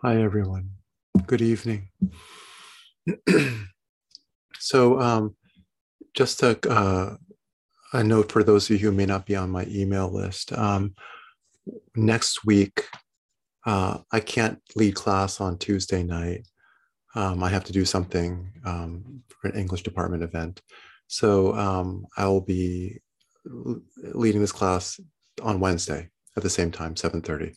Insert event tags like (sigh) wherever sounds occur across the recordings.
Hi, everyone. Good evening. (clears throat) so, um, just a, uh, a, note for those of you who may not be on my email list. Um, next week, uh, I can't lead class on Tuesday night. Um, I have to do something um, for an English department event. So um, I will be leading this class on Wednesday at the same time, 7.30.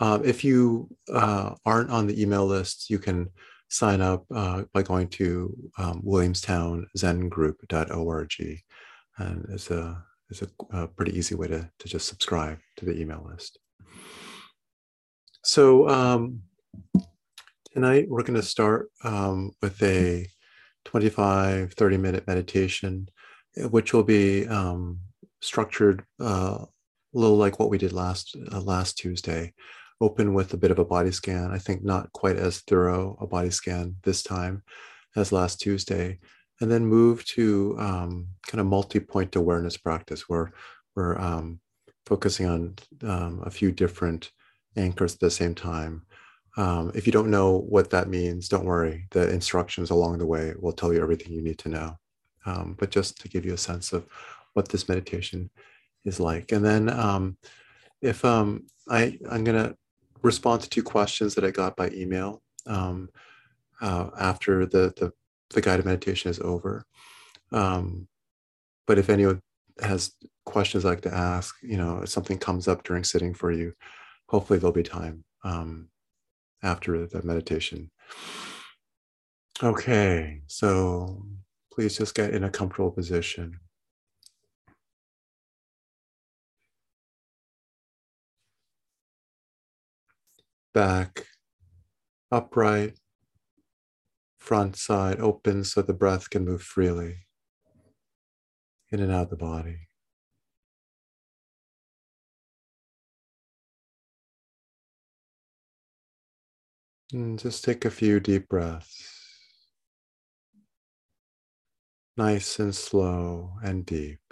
Uh, if you uh, aren't on the email list, you can sign up uh, by going to um, williamstownzengroup.org. And it's a, it's a, a, pretty easy way to, to just subscribe to the email list. So um, tonight we're going to start um, with a 25, 30 minute meditation, which will be um, structured uh, a little like what we did last uh, last Tuesday, open with a bit of a body scan. I think not quite as thorough a body scan this time as last Tuesday, and then move to um, kind of multi-point awareness practice where we're um, focusing on um, a few different anchors at the same time. Um, if you don't know what that means, don't worry. The instructions along the way will tell you everything you need to know. Um, but just to give you a sense of what this meditation is like. And then um, if um, I, I'm going to respond to two questions that I got by email um, uh, after the, the, the, guided meditation is over. Um, but if anyone has questions like to ask, you know, if something comes up during sitting for you, hopefully there'll be time um, after the meditation. Okay, so please just get in a comfortable position. Back, upright, front side open so the breath can move freely in and out of the body. And just take a few deep breaths. Nice and slow and deep.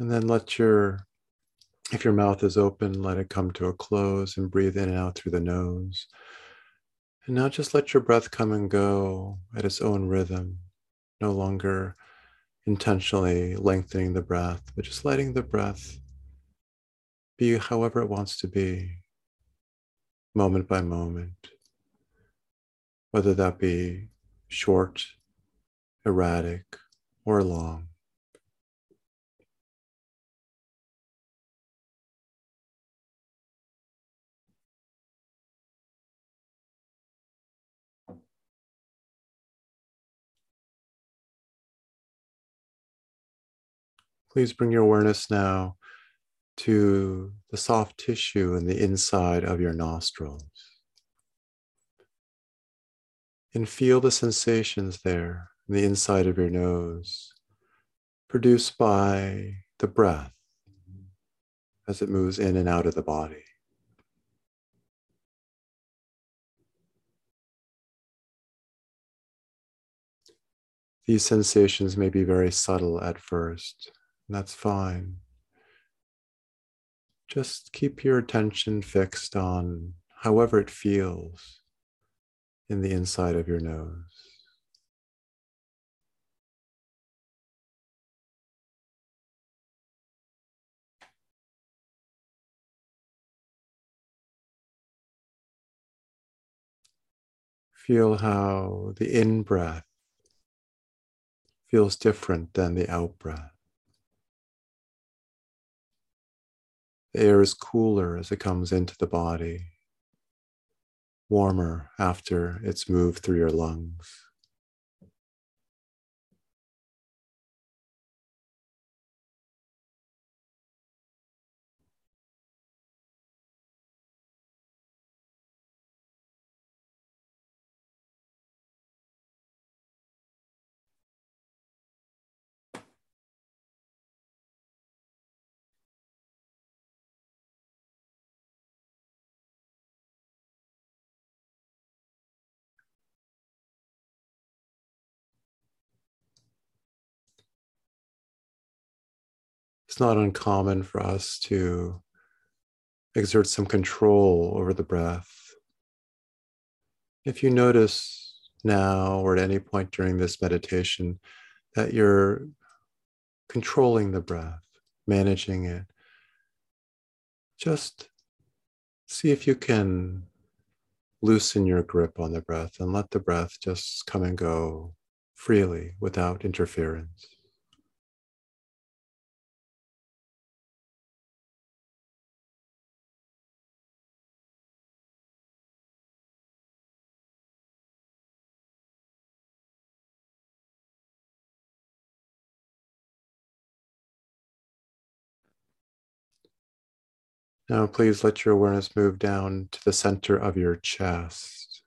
And then let your, if your mouth is open, let it come to a close and breathe in and out through the nose. And now just let your breath come and go at its own rhythm, no longer intentionally lengthening the breath, but just letting the breath be however it wants to be, moment by moment, whether that be short, erratic, or long. Please bring your awareness now to the soft tissue in the inside of your nostrils. And feel the sensations there in the inside of your nose, produced by the breath as it moves in and out of the body. These sensations may be very subtle at first, that's fine. Just keep your attention fixed on however it feels in the inside of your nose. Feel how the in breath feels different than the out breath. The air is cooler as it comes into the body, warmer after it's moved through your lungs. It's not uncommon for us to exert some control over the breath. If you notice now or at any point during this meditation that you're controlling the breath, managing it, just see if you can loosen your grip on the breath and let the breath just come and go freely without interference. Now, please let your awareness move down to the center of your chest.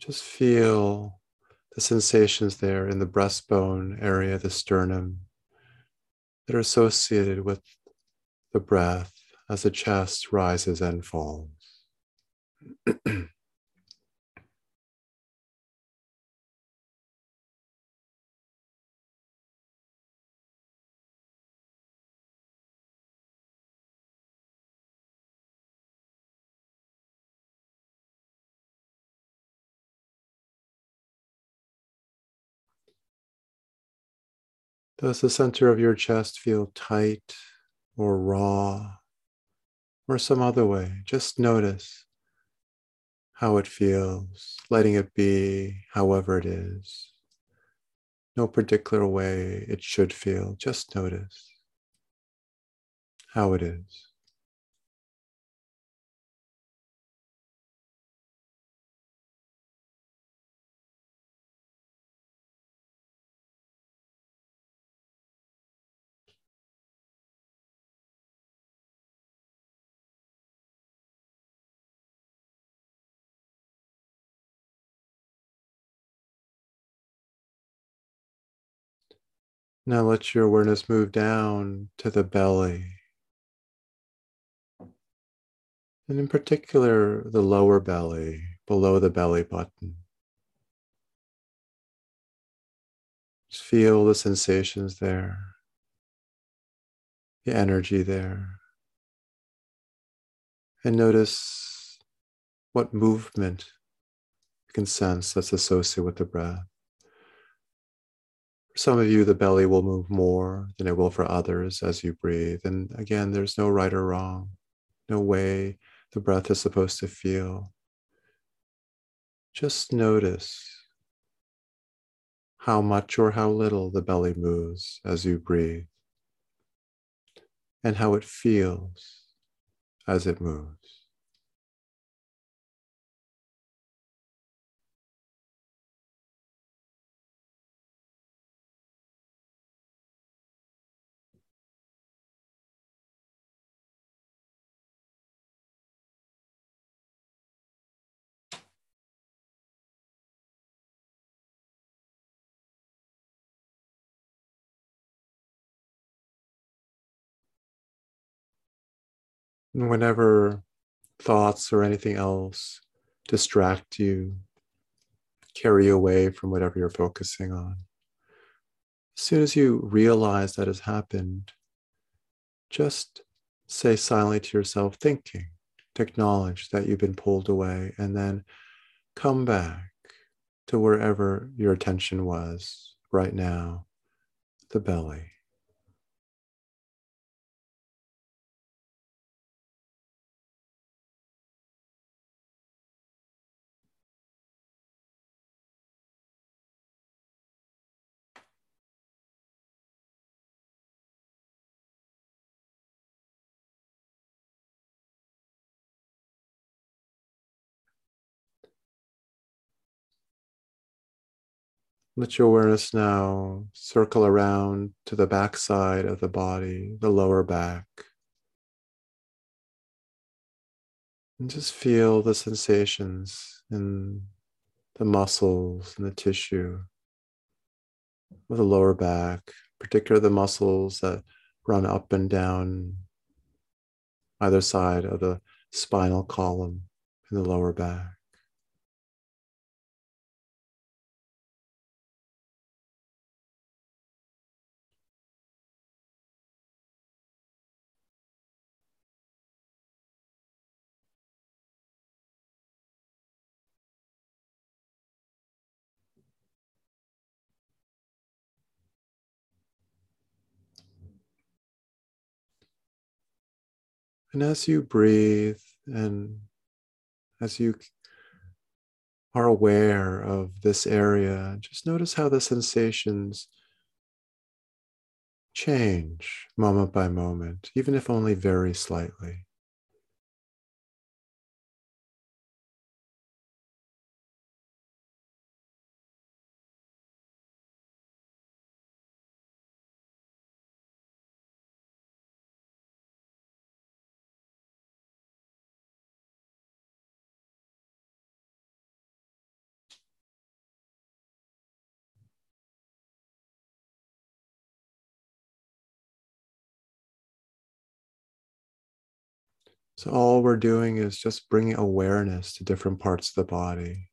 Just feel the sensations there in the breastbone area, the sternum, that are associated with the breath as the chest rises and falls. (clears throat) Does the center of your chest feel tight or raw or some other way? Just notice how it feels, letting it be however it is. No particular way it should feel, just notice how it is. Now let your awareness move down to the belly. And in particular, the lower belly, below the belly button. Just feel the sensations there, the energy there. And notice what movement you can sense that's associated with the breath some of you, the belly will move more than it will for others as you breathe. And again, there's no right or wrong, no way the breath is supposed to feel. Just notice how much or how little the belly moves as you breathe and how it feels as it moves. Whenever thoughts or anything else distract you, carry you away from whatever you're focusing on, as soon as you realize that has happened, just say silently to yourself, thinking, to acknowledge that you've been pulled away, and then come back to wherever your attention was right now, the belly. Let your awareness now circle around to the back side of the body, the lower back. And just feel the sensations in the muscles and the tissue of the lower back, particularly the muscles that run up and down either side of the spinal column in the lower back. And as you breathe and as you are aware of this area, just notice how the sensations change moment by moment, even if only very slightly. So, all we're doing is just bringing awareness to different parts of the body,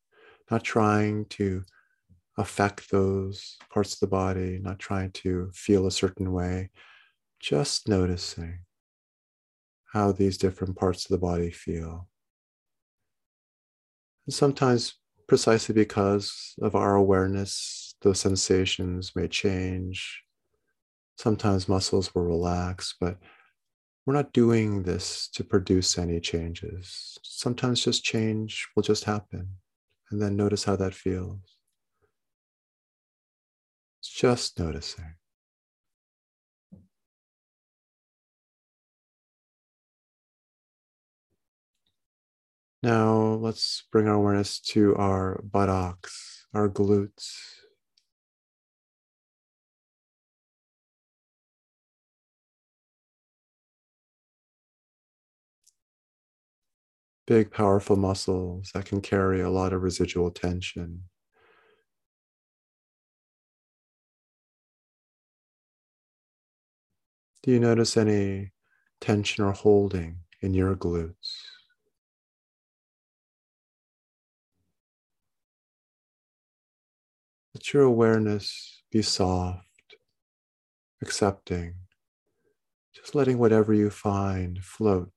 not trying to affect those parts of the body, not trying to feel a certain way, just noticing how these different parts of the body feel. And sometimes, precisely because of our awareness, those sensations may change. Sometimes muscles will relax, but we're not doing this to produce any changes. Sometimes just change will just happen. And then notice how that feels. It's just noticing. Now let's bring our awareness to our buttocks, our glutes. Big, powerful muscles that can carry a lot of residual tension. Do you notice any tension or holding in your glutes? Let your awareness be soft, accepting, just letting whatever you find float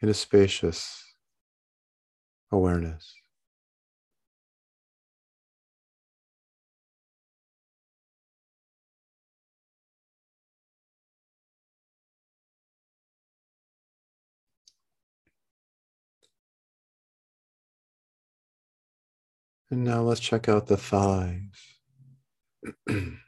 in a spacious awareness. And now let's check out the thighs. (clears throat)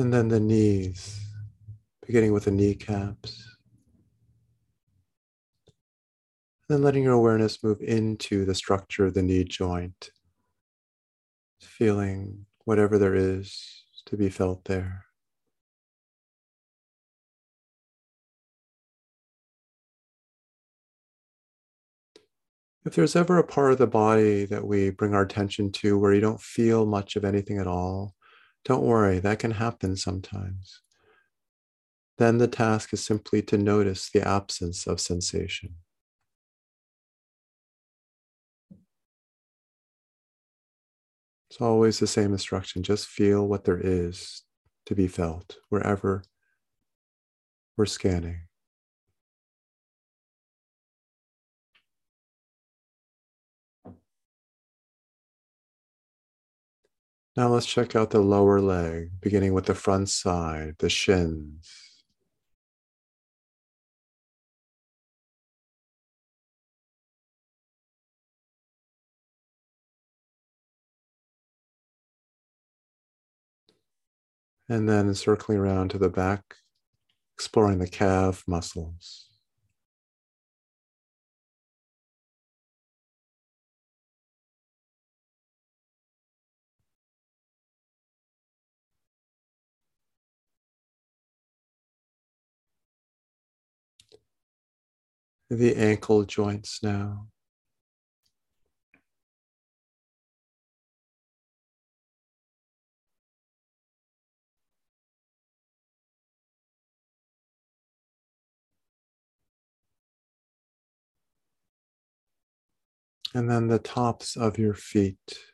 And then the knees, beginning with the kneecaps. Then letting your awareness move into the structure of the knee joint, feeling whatever there is to be felt there. If there's ever a part of the body that we bring our attention to where you don't feel much of anything at all, don't worry, that can happen sometimes. Then the task is simply to notice the absence of sensation. It's always the same instruction. Just feel what there is to be felt wherever we're scanning. Now let's check out the lower leg, beginning with the front side, the shins. And then circling around to the back, exploring the calf muscles. The ankle joints now. And then the tops of your feet.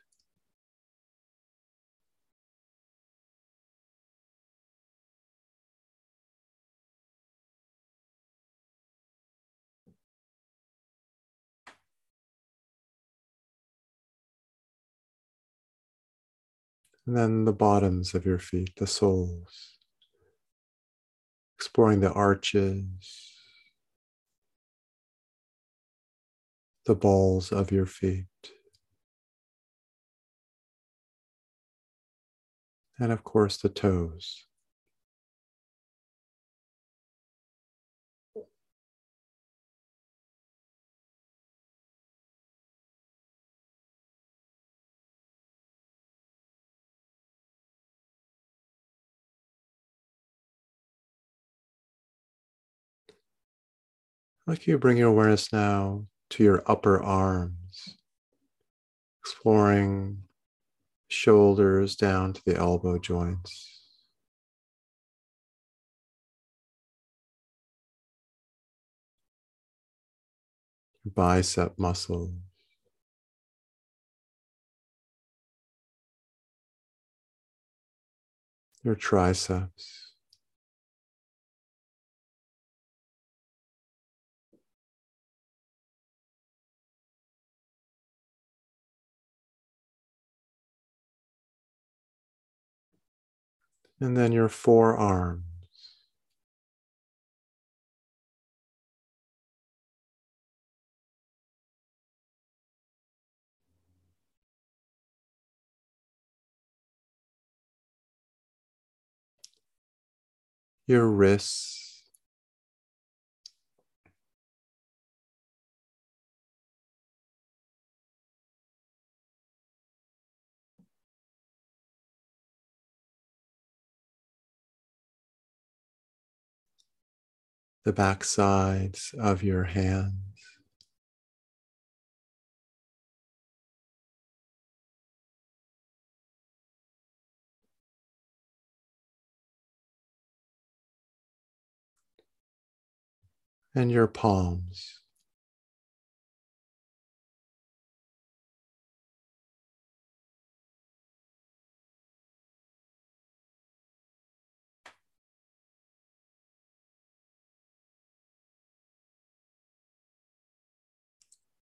And then the bottoms of your feet, the soles. Exploring the arches, the balls of your feet. And of course, the toes. Like you bring your awareness now to your upper arms, exploring shoulders down to the elbow joints. Bicep muscles. Your triceps. And then your forearms. Your wrists. The back sides of your hands. And your palms.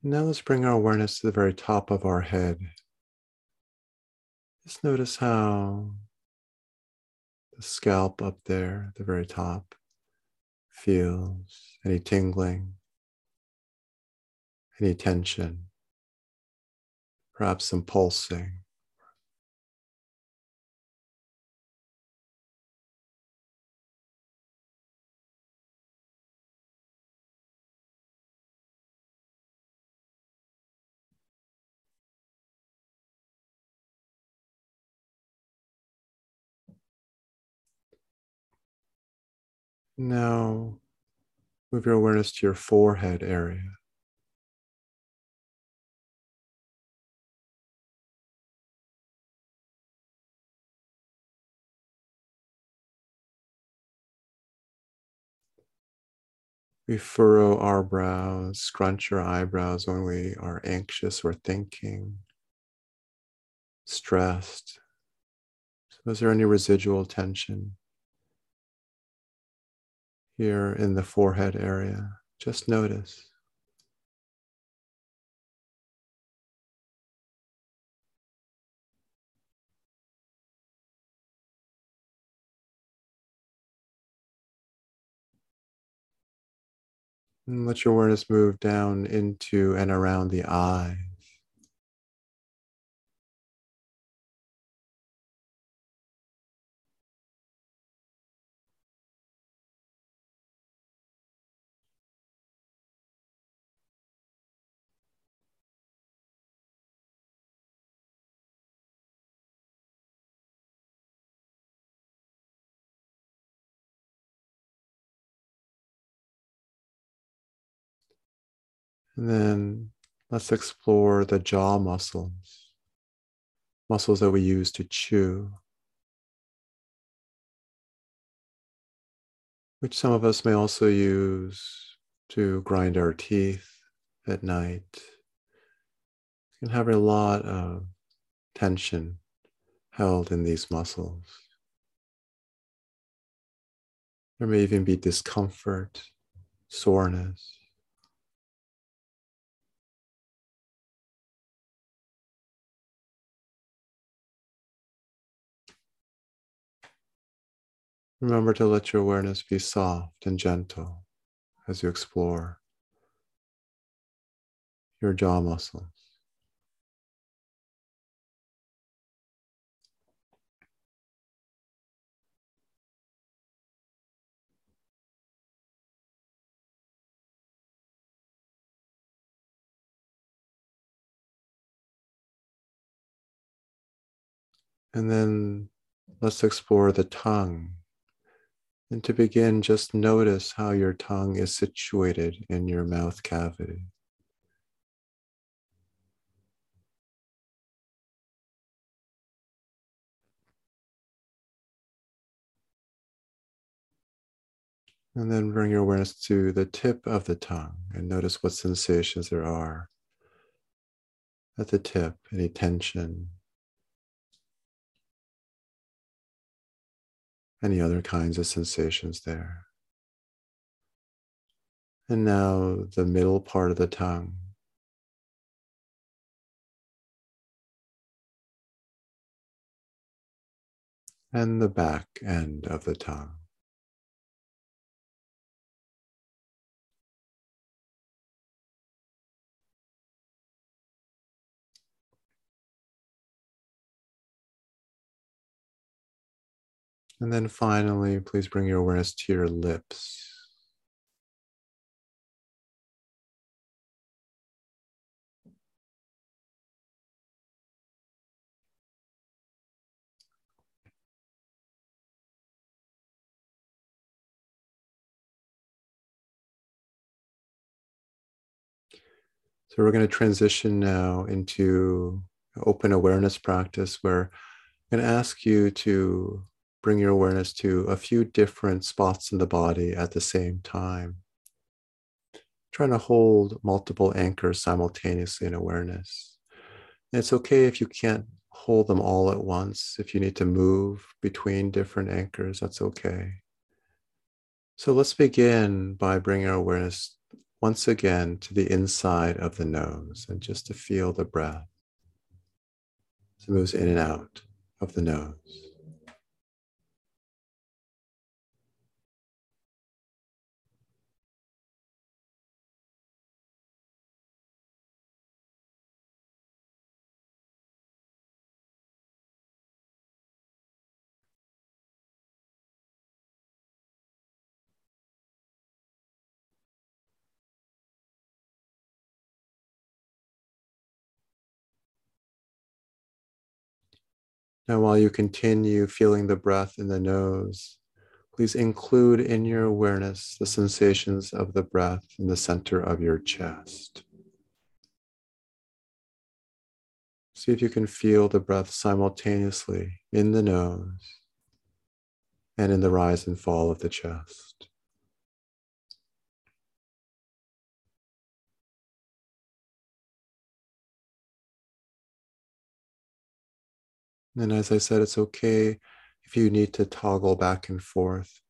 Now let's bring our awareness to the very top of our head. Just notice how the scalp up there at the very top feels, any tingling, any tension, perhaps some pulsing. Now move your awareness to your forehead area. We furrow our brows, scrunch our eyebrows when we are anxious or thinking, stressed. So is there any residual tension? Here in the forehead area. Just notice. And let your awareness move down into and around the eyes. And then let's explore the jaw muscles, muscles that we use to chew, which some of us may also use to grind our teeth at night. Can have a lot of tension held in these muscles. There may even be discomfort, soreness. Remember to let your awareness be soft and gentle as you explore your jaw muscles. And then let's explore the tongue. And to begin, just notice how your tongue is situated in your mouth cavity. And then bring your awareness to the tip of the tongue and notice what sensations there are at the tip, any tension, any other kinds of sensations there. And now the middle part of the tongue. And the back end of the tongue. And then finally, please bring your awareness to your lips. So we're going to transition now into open awareness practice where I'm going to ask you to bring your awareness to a few different spots in the body at the same time. Trying to hold multiple anchors simultaneously in awareness. And it's okay if you can't hold them all at once. If you need to move between different anchors, that's okay. So let's begin by bringing our awareness once again to the inside of the nose and just to feel the breath it moves in and out of the nose. Now, while you continue feeling the breath in the nose, please include in your awareness the sensations of the breath in the center of your chest. See if you can feel the breath simultaneously in the nose and in the rise and fall of the chest. And as I said, it's okay if you need to toggle back and forth.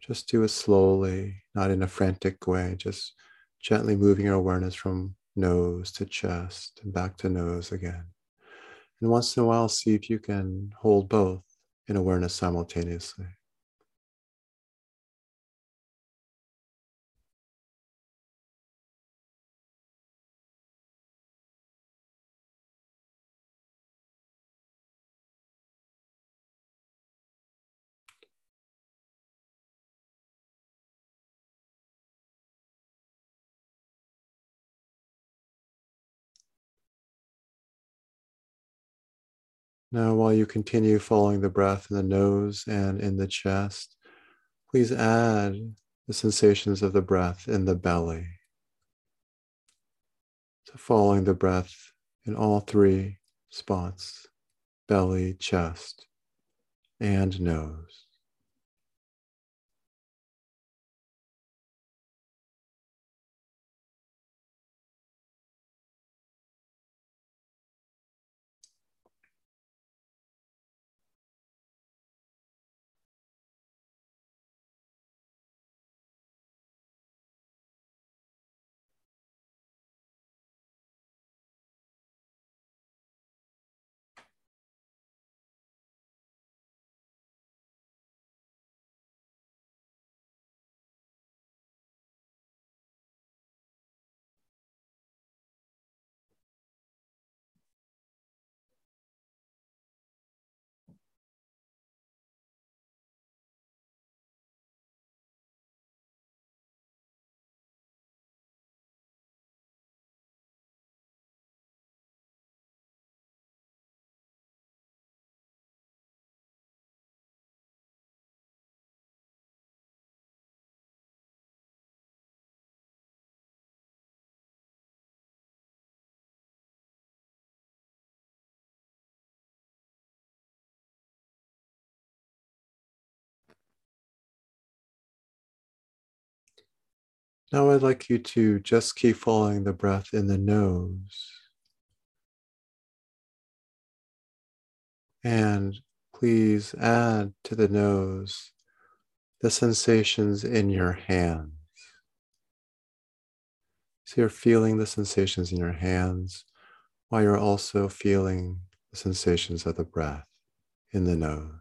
Just do it slowly, not in a frantic way, just gently moving your awareness from nose to chest and back to nose again. And once in a while, see if you can hold both in awareness simultaneously. Now, while you continue following the breath in the nose and in the chest, please add the sensations of the breath in the belly. So, following the breath in all three spots belly, chest, and nose. Now I'd like you to just keep following the breath in the nose. And please add to the nose the sensations in your hands. So you're feeling the sensations in your hands while you're also feeling the sensations of the breath in the nose.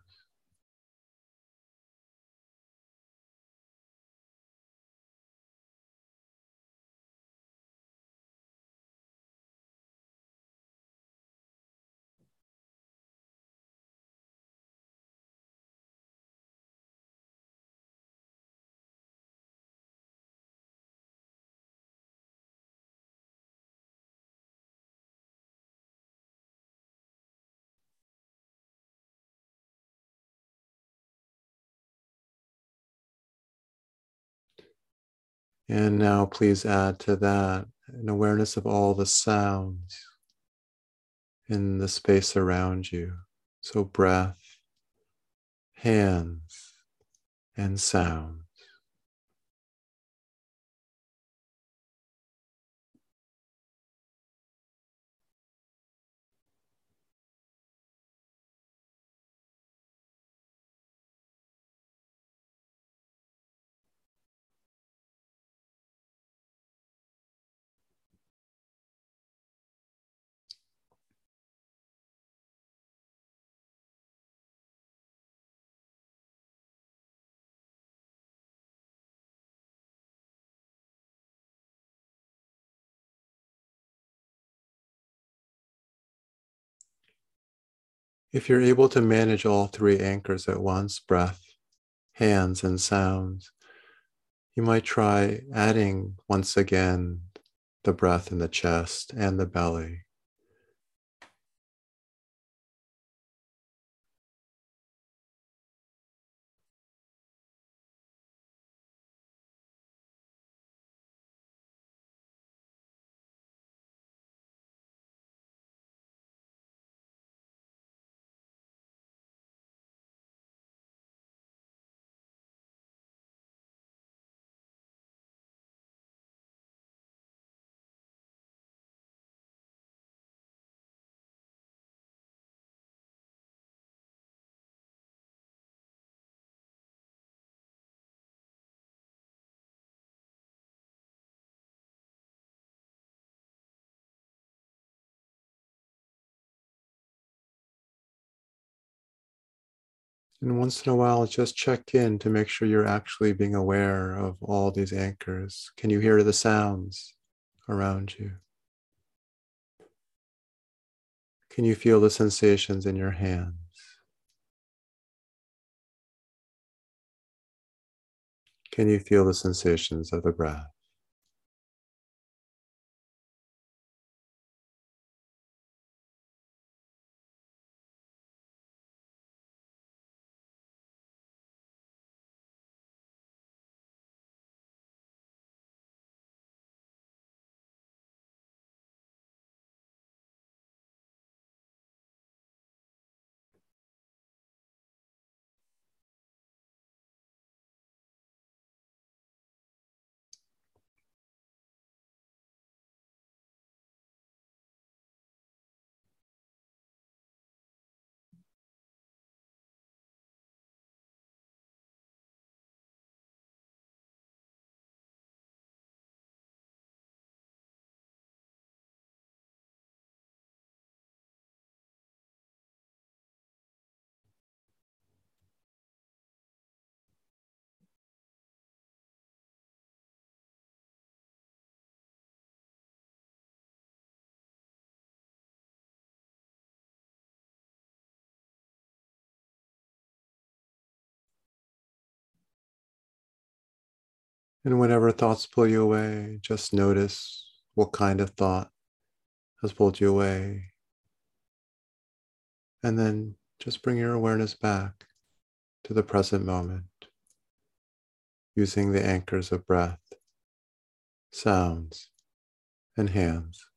And now please add to that an awareness of all the sounds in the space around you. So, breath, hands, and sound. If you're able to manage all three anchors at once breath, hands, and sounds you might try adding once again the breath in the chest and the belly. And once in a while, just check in to make sure you're actually being aware of all these anchors. Can you hear the sounds around you? Can you feel the sensations in your hands? Can you feel the sensations of the breath? And whenever thoughts pull you away, just notice what kind of thought has pulled you away. And then just bring your awareness back to the present moment using the anchors of breath, sounds, and hands.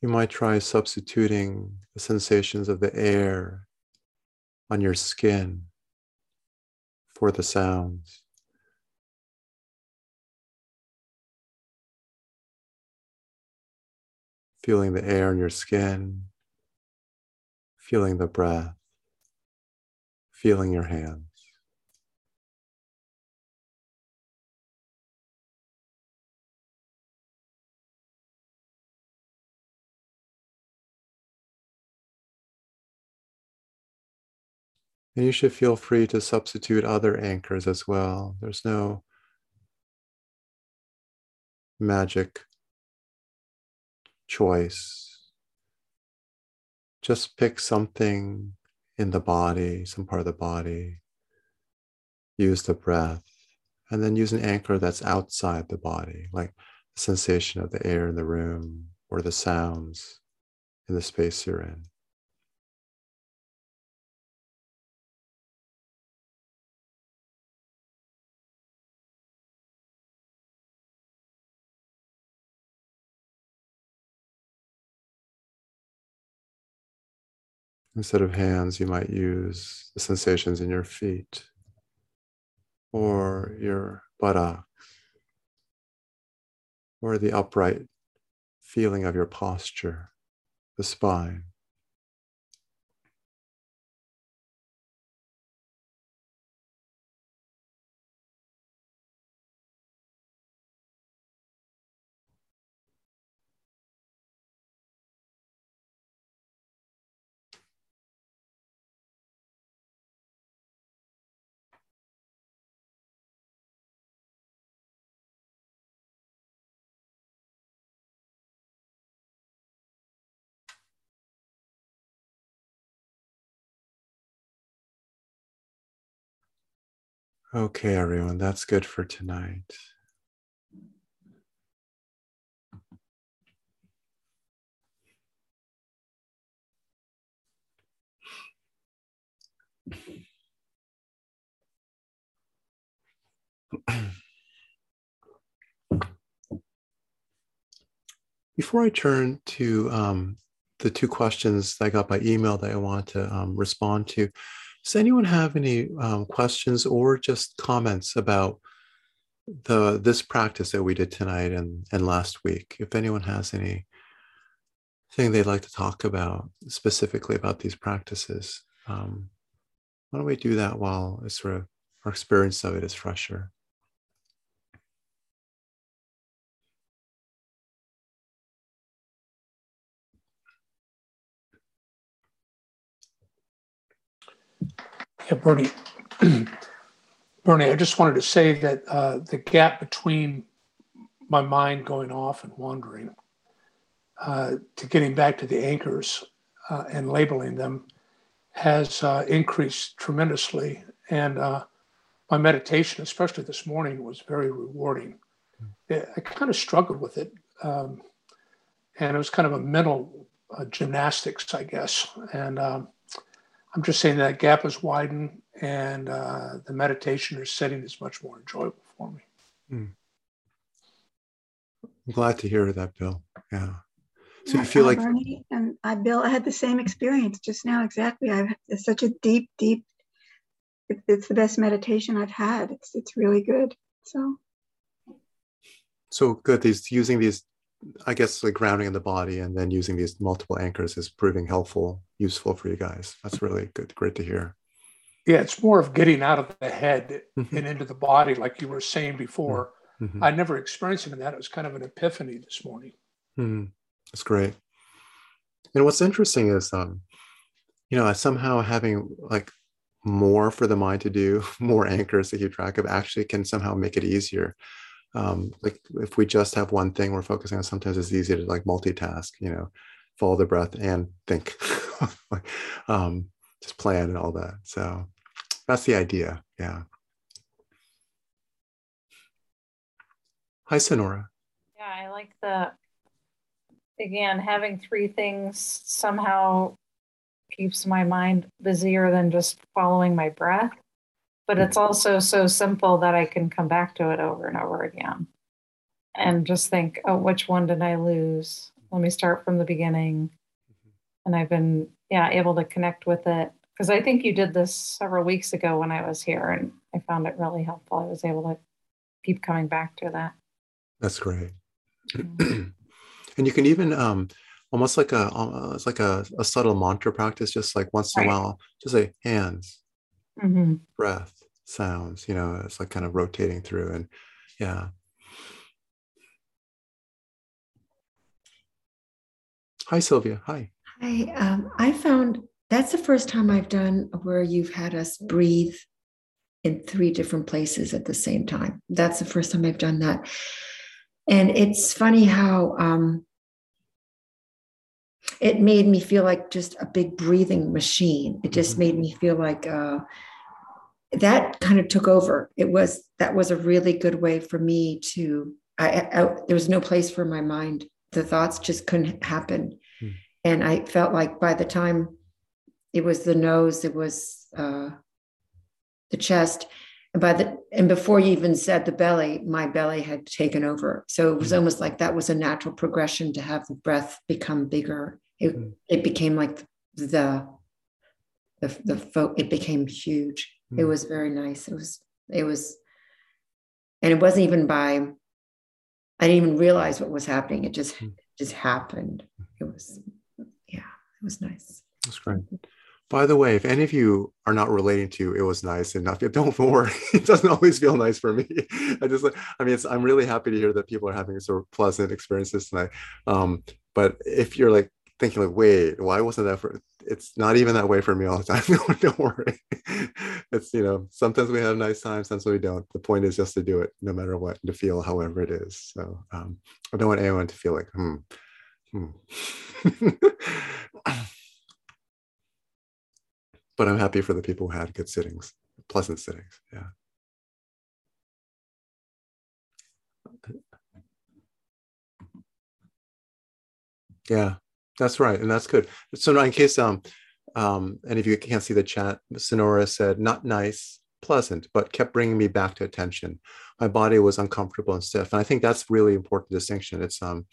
You might try substituting the sensations of the air on your skin for the sounds. Feeling the air on your skin, feeling the breath, feeling your hands. And you should feel free to substitute other anchors as well. There's no magic choice. Just pick something in the body, some part of the body. Use the breath, and then use an anchor that's outside the body, like the sensation of the air in the room or the sounds in the space you're in. Instead of hands, you might use the sensations in your feet or your buttocks or the upright feeling of your posture, the spine. Okay, everyone, that's good for tonight. Before I turn to um, the two questions that I got by email that I want to um, respond to, does anyone have any um, questions or just comments about the this practice that we did tonight and, and last week? If anyone has any thing they'd like to talk about specifically about these practices, um, why don't we do that while it's sort of our experience of it is fresher? Yeah, Bernie. (clears throat) Bernie, I just wanted to say that uh, the gap between my mind going off and wandering uh, to getting back to the anchors uh, and labeling them has uh, increased tremendously. And uh, my meditation, especially this morning, was very rewarding. Hmm. I kind of struggled with it. Um, and it was kind of a mental uh, gymnastics, I guess. And um, I'm just saying that gap has widened and uh, the meditation or setting is much more enjoyable for me. Mm. I'm glad to hear that, Bill. Yeah. So yeah, you feel like Bernie and I, Bill, I had the same experience just now. Exactly. I've it's such a deep, deep. It, it's the best meditation I've had. It's it's really good. So. So good. These using these I guess like grounding in the body and then using these multiple anchors is proving helpful, useful for you guys. That's really good. Great to hear. Yeah, it's more of getting out of the head mm-hmm. and into the body, like you were saying before. Mm-hmm. I never experienced it in that. It was kind of an epiphany this morning. Mm-hmm. That's great. And what's interesting is, um, you know, somehow having like more for the mind to do, (laughs) more anchors to keep track of, actually can somehow make it easier um, like if we just have one thing we're focusing on, sometimes it's easy to like multitask, you know, follow the breath and think, (laughs) um, just plan and all that. So that's the idea. Yeah. Hi, Sonora. Yeah, I like the, again, having three things somehow keeps my mind busier than just following my breath but it's also so simple that I can come back to it over and over again and just think, oh, which one did I lose? let me start from the beginning. And I've been, yeah, able to connect with it because I think you did this several weeks ago when I was here and I found it really helpful. I was able to keep coming back to that. That's great. (clears throat) and you can even um, almost like a uh, it's like a, a subtle mantra practice, just like once in right. a while, just say hands, mm-hmm. breath, sounds. You know, it's like kind of rotating through, and yeah. Hi, Sylvia. Hi. Hi. Um, I found that's the first time I've done where you've had us breathe in three different places at the same time. That's the first time I've done that. And it's funny how um, it made me feel like just a big breathing machine. It just mm-hmm. made me feel like uh, that kind of took over. It was that was a really good way for me to. I, I there was no place for my mind. The thoughts just couldn't happen, hmm. and I felt like by the time it was the nose, it was uh, the chest, and by the and before you even said the belly, my belly had taken over. So it was hmm. almost like that was a natural progression to have the breath become bigger. It mm. it became like the the the fo- it became huge. Mm. It was very nice. It was it was, and it wasn't even by. I didn't even realize what was happening. It just mm. just happened. It was yeah. It was nice. That's great. By the way, if any of you are not relating to it was nice enough, (laughs) don't worry. It doesn't always feel nice for me. (laughs) I just, I mean, I'm really happy to hear that people are having sort of pleasant experiences tonight. Um, but if you're like thinking like, wait, why wasn't that for? It's not even that way for me all the time. (laughs) don't worry. It's you know, sometimes we have nice times, sometimes we don't. The point is just to do it, no matter what, to feel however it is. So um, I don't want anyone to feel like, hmm. hmm. (laughs) but I'm happy for the people who had good sittings, pleasant sittings. Yeah. Yeah, that's right, and that's good. So in case um, um, any of you can't see the chat, Sonora said, "Not nice, pleasant, but kept bringing me back to attention. My body was uncomfortable and stiff, and I think that's really important distinction. It's um,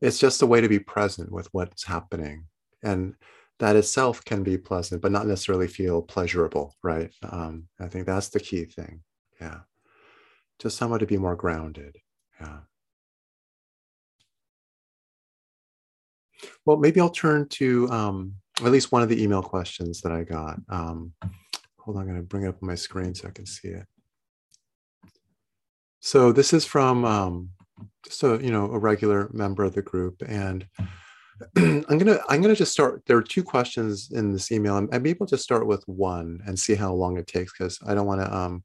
it's just a way to be present with what's happening, and that itself can be pleasant, but not necessarily feel pleasurable, right? Um, I think that's the key thing. Yeah. Just someone to be more grounded. Yeah. Well, maybe I'll turn to um, at least one of the email questions that I got. Um, hold on, I'm going to bring it up on my screen so I can see it. So this is from um, just a you know a regular member of the group, and (clears throat) I'm gonna I'm gonna just start. There are two questions in this email. I'm, I'm able to start with one and see how long it takes because I don't want to um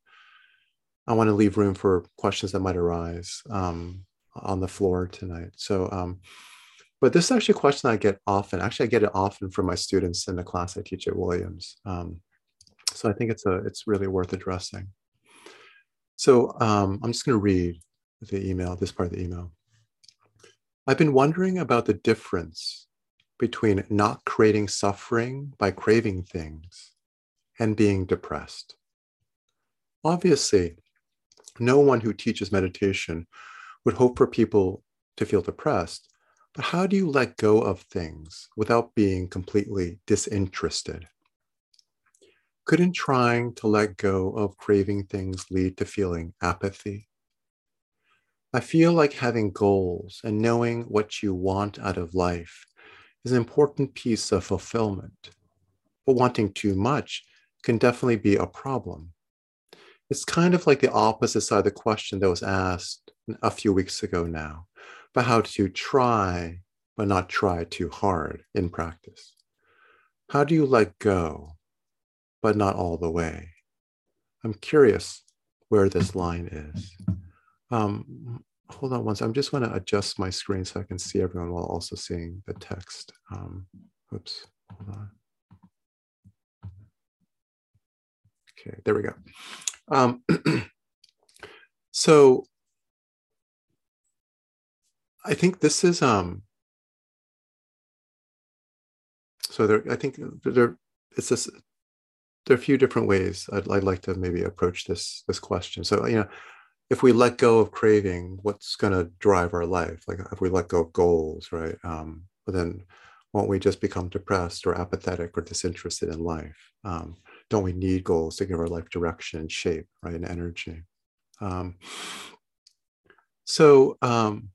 I want to leave room for questions that might arise um, on the floor tonight. So um, but this is actually a question I get often. Actually, I get it often from my students in the class I teach at Williams. Um, so I think it's a it's really worth addressing. So um, I'm just going to read the email, this part of the email. I've been wondering about the difference between not creating suffering by craving things and being depressed. Obviously, no one who teaches meditation would hope for people to feel depressed, but how do you let go of things without being completely disinterested? Couldn't trying to let go of craving things lead to feeling apathy? I feel like having goals and knowing what you want out of life is an important piece of fulfillment. But wanting too much can definitely be a problem. It's kind of like the opposite side of the question that was asked a few weeks ago now about how to try, but not try too hard in practice. How do you let go, but not all the way? I'm curious where this line is. Um, hold on once. I'm just going to adjust my screen so I can see everyone while also seeing the text. Um, oops, hold on. Okay, there we go. Um, (clears throat) so I think this is um. So there, I think there, it's this. There are a few different ways I'd, I'd like to maybe approach this this question. So you know, if we let go of craving, what's going to drive our life? Like if we let go of goals, right? Um, but then won't we just become depressed or apathetic or disinterested in life? Um, don't we need goals to give our life direction and shape, right, and energy? Um, so um,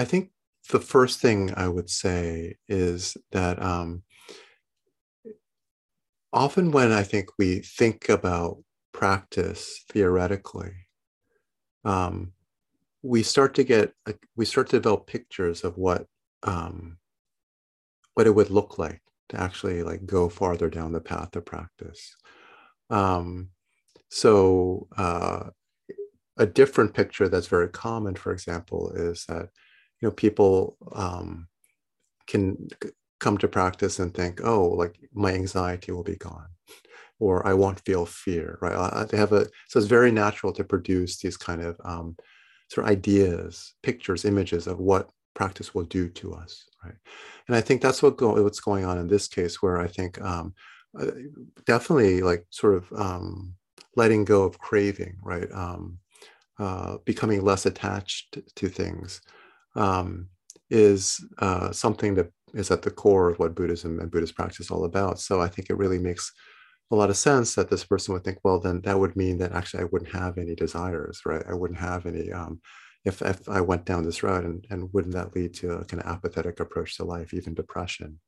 I think the first thing I would say is that um, often when I think we think about practice theoretically, um, we start to get we start to develop pictures of what um, what it would look like to actually like go farther down the path of practice. Um, so uh, a different picture that's very common, for example, is that you know people um, can come to practice and think, oh, like my anxiety will be gone, or I won't feel fear, right? They have a so it's very natural to produce these kind of um, sort of ideas, pictures, images of what practice will do to us, right? And I think that's what go, what's going on in this case, where I think um, uh, definitely like sort of um, letting go of craving, right? Um, uh, becoming less attached to things um, is uh, something that is at the core of what Buddhism and Buddhist practice is all about. So I think it really makes a lot of sense that this person would think, well, then that would mean that actually I wouldn't have any desires, right? I wouldn't have any, um, if, if I went down this road, and, and wouldn't that lead to a kind of apathetic approach to life, even depression?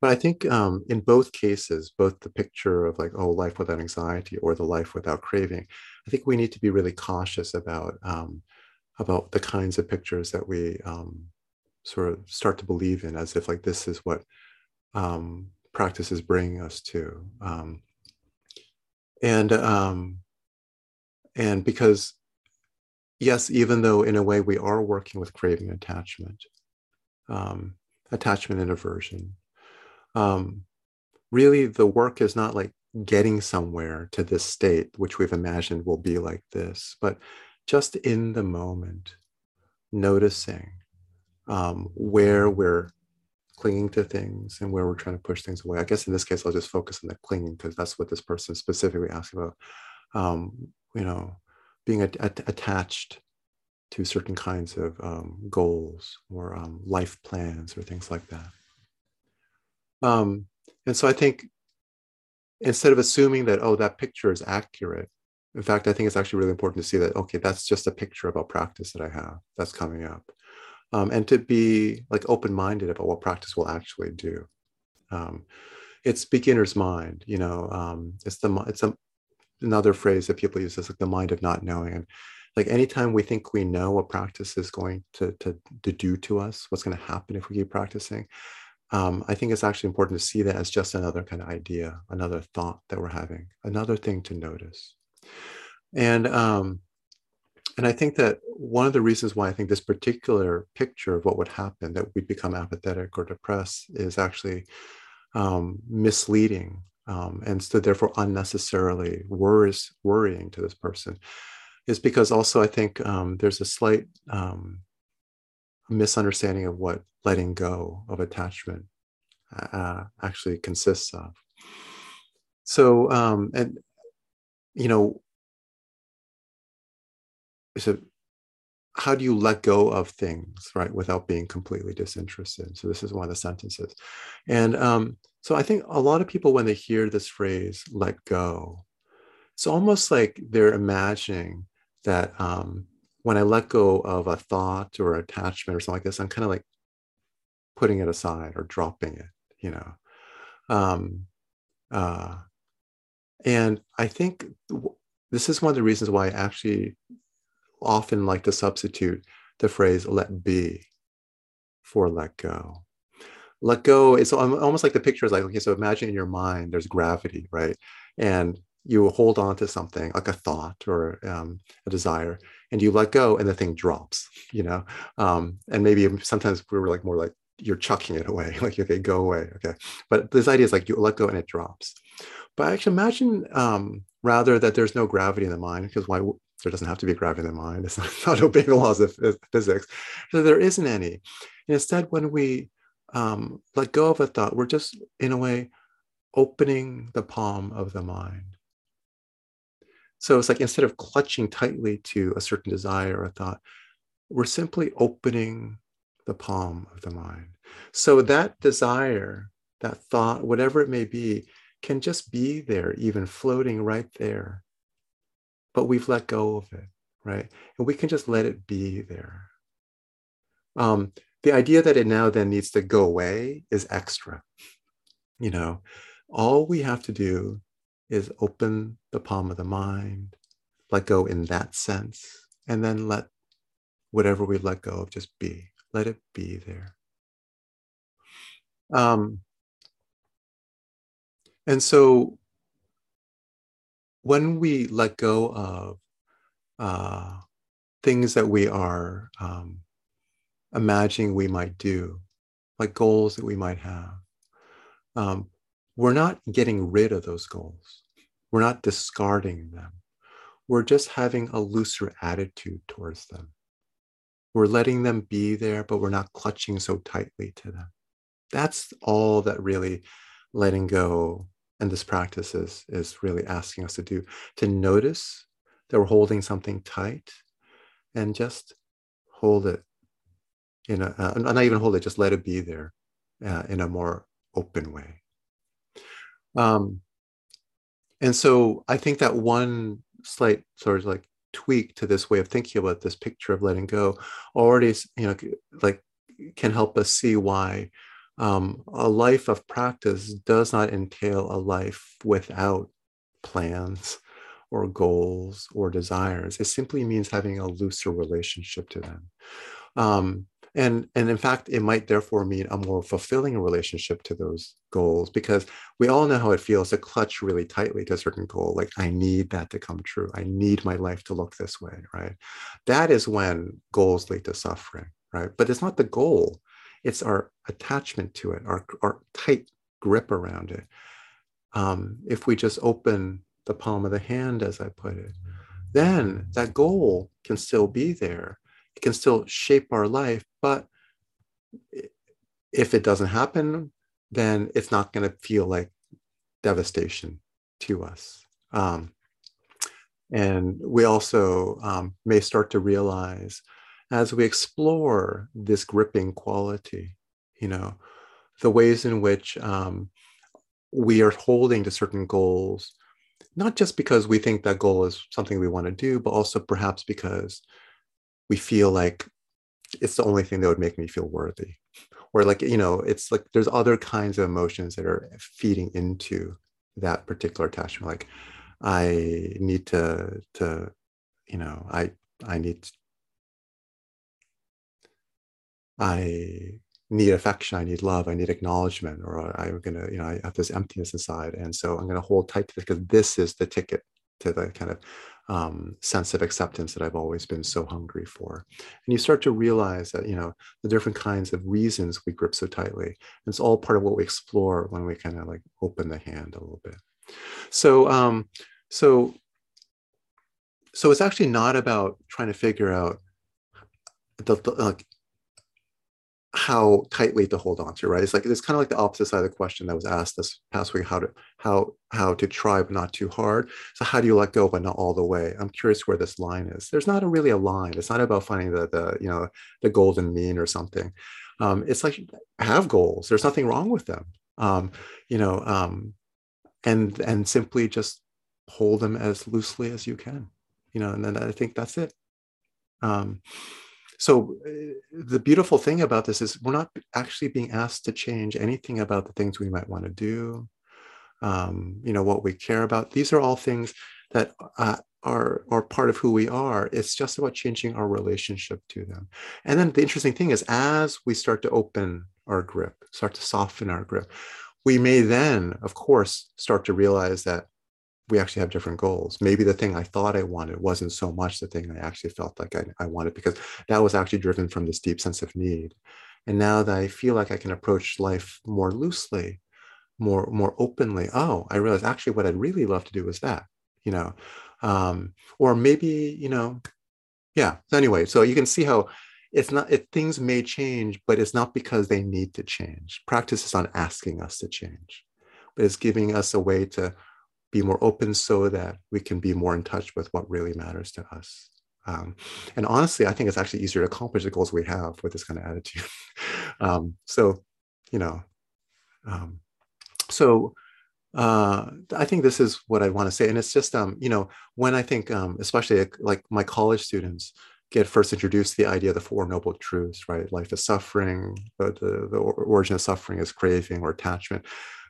But I think um, in both cases, both the picture of like, oh, life without anxiety or the life without craving, I think we need to be really cautious about um, about the kinds of pictures that we um, sort of start to believe in as if like this is what um, practice is bringing us to. Um, and um, and because yes, even though in a way we are working with craving attachment, um, attachment and aversion, um, really the work is not like getting somewhere to this state, which we've imagined will be like this, but just in the moment, noticing um, where we're clinging to things and where we're trying to push things away. I guess in this case, I'll just focus on the clinging because that's what this person specifically asked about. Um, you know, being attached to certain kinds of um, goals or um, life plans or things like that. Um, and so I think instead of assuming that, oh, that picture is accurate, in fact, I think it's actually really important to see that, okay, that's just a picture about practice that I have that's coming up. Um, and to be like open-minded about what practice will actually do. Um, it's beginner's mind, you know, um, it's the, it's a, another phrase that people use is like the mind of not knowing. And like anytime we think we know what practice is going to, to, to do to us, what's going to happen if we keep practicing, um, I think it's actually important to see that as just another kind of idea, another thought that we're having, another thing to notice. And um, and I think that one of the reasons why I think this particular picture of what would happen, that we become apathetic or depressed, is actually um, misleading um, and so therefore unnecessarily worries, worrying to this person, is because also I think um, there's a slight um, misunderstanding of what letting go of attachment uh, actually consists of. So, um, and you know, so how do you let go of things right without being completely disinterested? So this is one of the sentences. And um, so i think a lot of people when they hear this phrase let go it's almost like they're imagining that um, when i let go of a thought or attachment or something like this i'm kind of like putting it aside or dropping it you know? Um, uh, and i think this is one of the reasons why i actually often like to substitute the phrase let be for let go. Let go is almost like the picture is like, okay, so imagine in your mind there's gravity, right? And you hold on to something like a thought or um, a desire and you let go and the thing drops, you know? Um, and maybe sometimes we were like more like you're chucking it away, (laughs) like, okay, go away. Okay. But this idea is like you let go and it drops. But I actually imagine um, rather that there's no gravity in the mind because why there doesn't have to be gravity in the mind. It's (laughs) not, not obeying the laws of physics. So there isn't any. And instead, when we um, let go of a thought, we're just, in a way, opening the palm of the mind. So it's like instead of clutching tightly to a certain desire or thought, we're simply opening the palm of the mind. So that desire, that thought, whatever it may be, can just be there, even floating right there. But we've let go of it, right? And we can just let it be there. Um, the idea that it now then needs to go away is extra. You know, all we have to do is open the palm of the mind, let go in that sense, and then let whatever we let go of just be. Let it be there. Um, and so when we let go of uh, things that we are um, imagining we might do, like goals that we might have, um, we're not getting rid of those goals. We're not discarding them. We're just having a looser attitude towards them. We're letting them be there, but we're not clutching so tightly to them. That's all that really letting go and this practice is, is really asking us to do to notice that we're holding something tight and just hold it in a, uh, not even hold it, just let it be there uh, in a more open way. Um, and so I think that one slight sort of like tweak to this way of thinking about this picture of letting go already, you know, like can help us see why um, a life of practice does not entail a life without plans or goals or desires. It simply means having a looser relationship to them. Um, and and in fact it might therefore mean a more fulfilling relationship to those goals because we all know how it feels to clutch really tightly to a certain goal like i need that to come true i need my life to look this way right that is when goals lead to suffering right but it's not the goal it's our attachment to it our, our tight grip around it. Um, if we just open the palm of the hand as i put it then that goal can still be there. It can still shape our life but if it doesn't happen then it's not going to feel like devastation to us. Um, and we also um, may start to realize as we explore this gripping quality you know the ways in which um, we are holding to certain goals not just because we think that goal is something we want to do but also perhaps because we feel like it's the only thing that would make me feel worthy. Or like you know it's like there's other kinds of emotions that are feeding into that particular attachment like i need to to you know i i need i need affection i need love i need acknowledgement or i'm gonna you know i have this emptiness inside and so i'm gonna hold tight to this because this is the ticket to the kind of um, sense of acceptance that I've always been so hungry for. And you start to realize that, you know, the different kinds of reasons we grip so tightly. And it's all part of what we explore when we kind of like open the hand a little bit. So, um, so, so it's actually not about trying to figure out the, the like how tightly to hold on to, right? It's like it's kind of like the opposite side of the question that was asked this past week: how to how how to try but not too hard. So how do you let go but not all the way? I'm curious where this line is. There's not a really a line. It's not about finding the the you know the golden mean or something. Um, it's like have goals. There's nothing wrong with them. Um, you know, um, and and simply just hold them as loosely as you can. You know, and then I think that's it. Um, so uh, the beautiful thing about this is we're not actually being asked to change anything about the things we might want to do um, you know what we care about. These are all things that uh, are are part of who we are. It's just about changing our relationship to them. And then the interesting thing is as we start to open our grip start to soften our grip we may then of course start to realize that we actually have different goals. Maybe the thing I thought I wanted wasn't so much the thing I actually felt like I, I wanted because that was actually driven from this deep sense of need. And now that I feel like I can approach life more loosely, more more openly, oh, I realize actually what I'd really love to do is that, you know, um, or maybe you know, yeah. So anyway, so you can see how it's not it, things may change, but it's not because they need to change. Practice is not asking us to change, but it's giving us a way to be more open so that we can be more in touch with what really matters to us. Um, and honestly, I think it's actually easier to accomplish the goals we have with this kind of attitude. (laughs) um, so, you know, um, so uh, I think this is what I want to say. And it's just, um, you know, when I think, um, especially like my college students get first introduced to the idea of the Four Noble Truths, right? Life is suffering, the, the, the origin of suffering is craving or attachment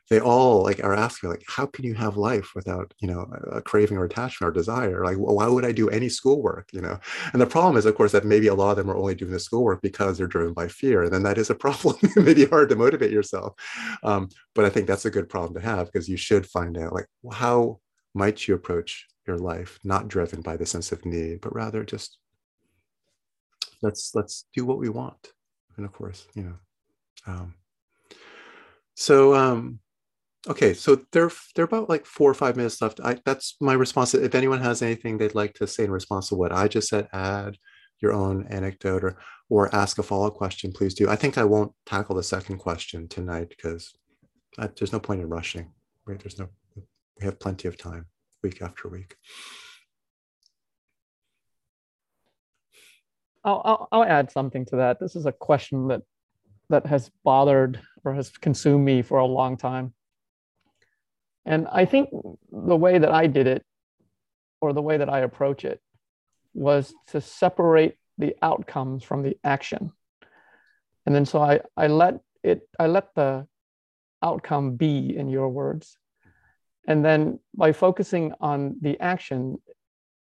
they all like are asking like how can you have life without you know a craving or attachment or desire? Like why would i do any schoolwork? You know? And the problem is of course that maybe a lot of them are only doing the schoolwork because they're driven by fear and then that is a (laughs) problem. It may be hard to motivate yourself. Um, but i think that's a good problem to have because you should find out like how might you approach your life not driven by the sense of need but rather just let's let's do what we want. And of course you know um, so um, Okay, so there there are about like four or five minutes left. I, that's my response. If anyone has anything they'd like to say in response to what I just said, add your own anecdote or or ask a follow up question, please do. I think I won't tackle the second question tonight because I, there's no point in rushing. Right? There's no. We have plenty of time, week after week. I'll, I'll, I'll add something to that. This is a question that that has bothered or has consumed me for a long time and I think the way that I did it, or the way that I approach it, was to separate the outcomes from the action. And then so I, I let it, I let the outcome be in your words. And then by focusing on the action,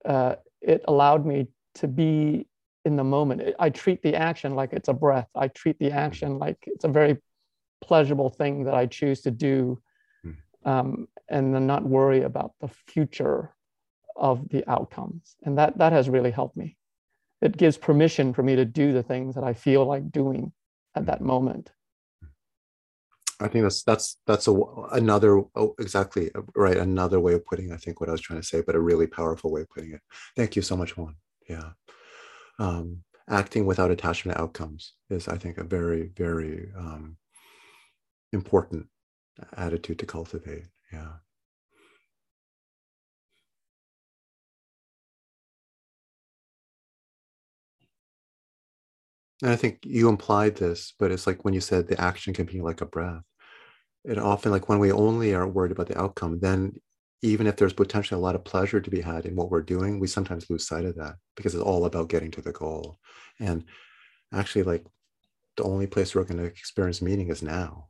uh, it allowed me to be in the moment. I treat the action like it's a breath. I treat the action like it's a very pleasurable thing that I choose to do um, and then not worry about the future of the outcomes. And that, that has really helped me. It gives permission for me to do the things that I feel like doing at that moment. I think that's that's that's a, another oh, exactly right another way of putting I think what I was trying to say, but a really powerful way of putting it. Thank you so much, Juan. Yeah, um, acting without attachment to outcomes is I think a very very um, important attitude to cultivate. Yeah. And I think you implied this, but it's like when you said the action can be like a breath. It often, like when we only are worried about the outcome, then even if there's potentially a lot of pleasure to be had in what we're doing, we sometimes lose sight of that because it's all about getting to the goal. And actually, like the only place we're going to experience meaning is now,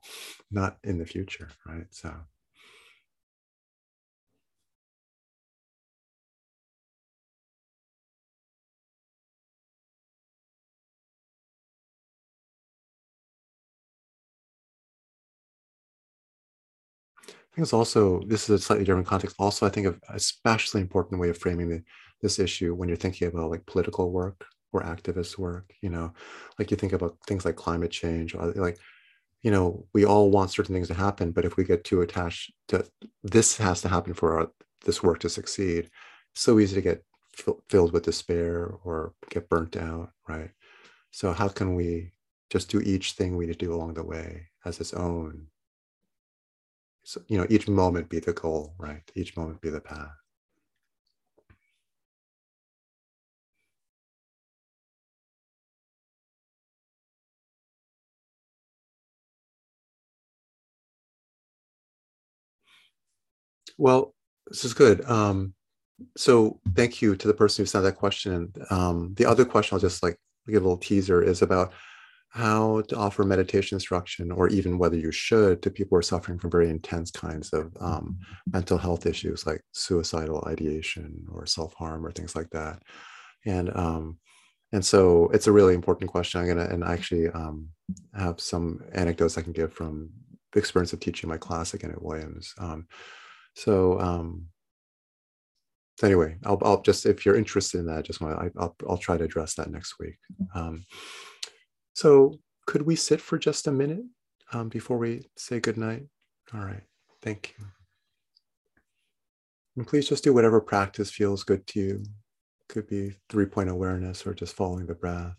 not in the future, right? So. I think it's also this is a slightly different context. Also, I think of especially important way of framing the, this issue when you're thinking about like political work or activist work you know? Like you think about things like climate change or like you know we all want certain things to happen but if we get too attached to this has to happen for our, this work to succeed so easy to get f- filled with despair or get burnt out right? So how can we just do each thing we need to do along the way as its own? So you know each moment be the goal right? Each moment be the path Well, this is good. Um, so thank you to the person who sent that question. Um, the other question I'll just like give a little teaser is about how to offer meditation instruction or even whether you should to people who are suffering from very intense kinds of um, mental health issues like suicidal ideation or self-harm or things like that and um, and so it's a really important question i'm gonna and I actually um, have some anecdotes i can give from the experience of teaching my class again at williams um, so um, anyway, I'll, I'll just if you're interested in that, I just want to I'll I'll try to address that next week. Um, so could we sit for just a minute um, before we say good night? All right, thank you. And please just do whatever practice feels good to you. Could be three point awareness or just following the breath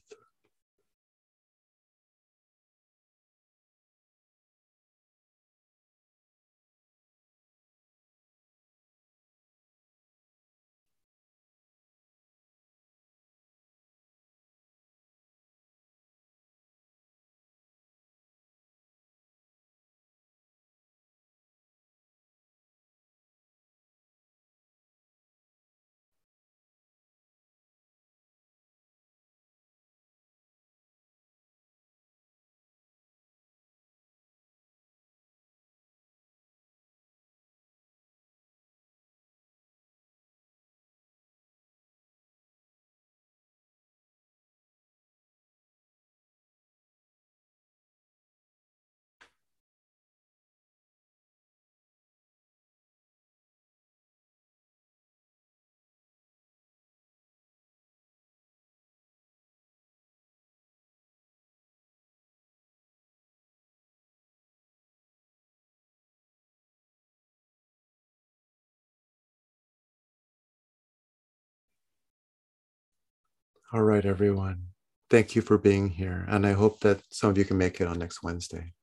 All right, everyone. Thank you for being here. And I hope that some of you can make it on next Wednesday.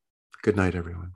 Good night, everyone.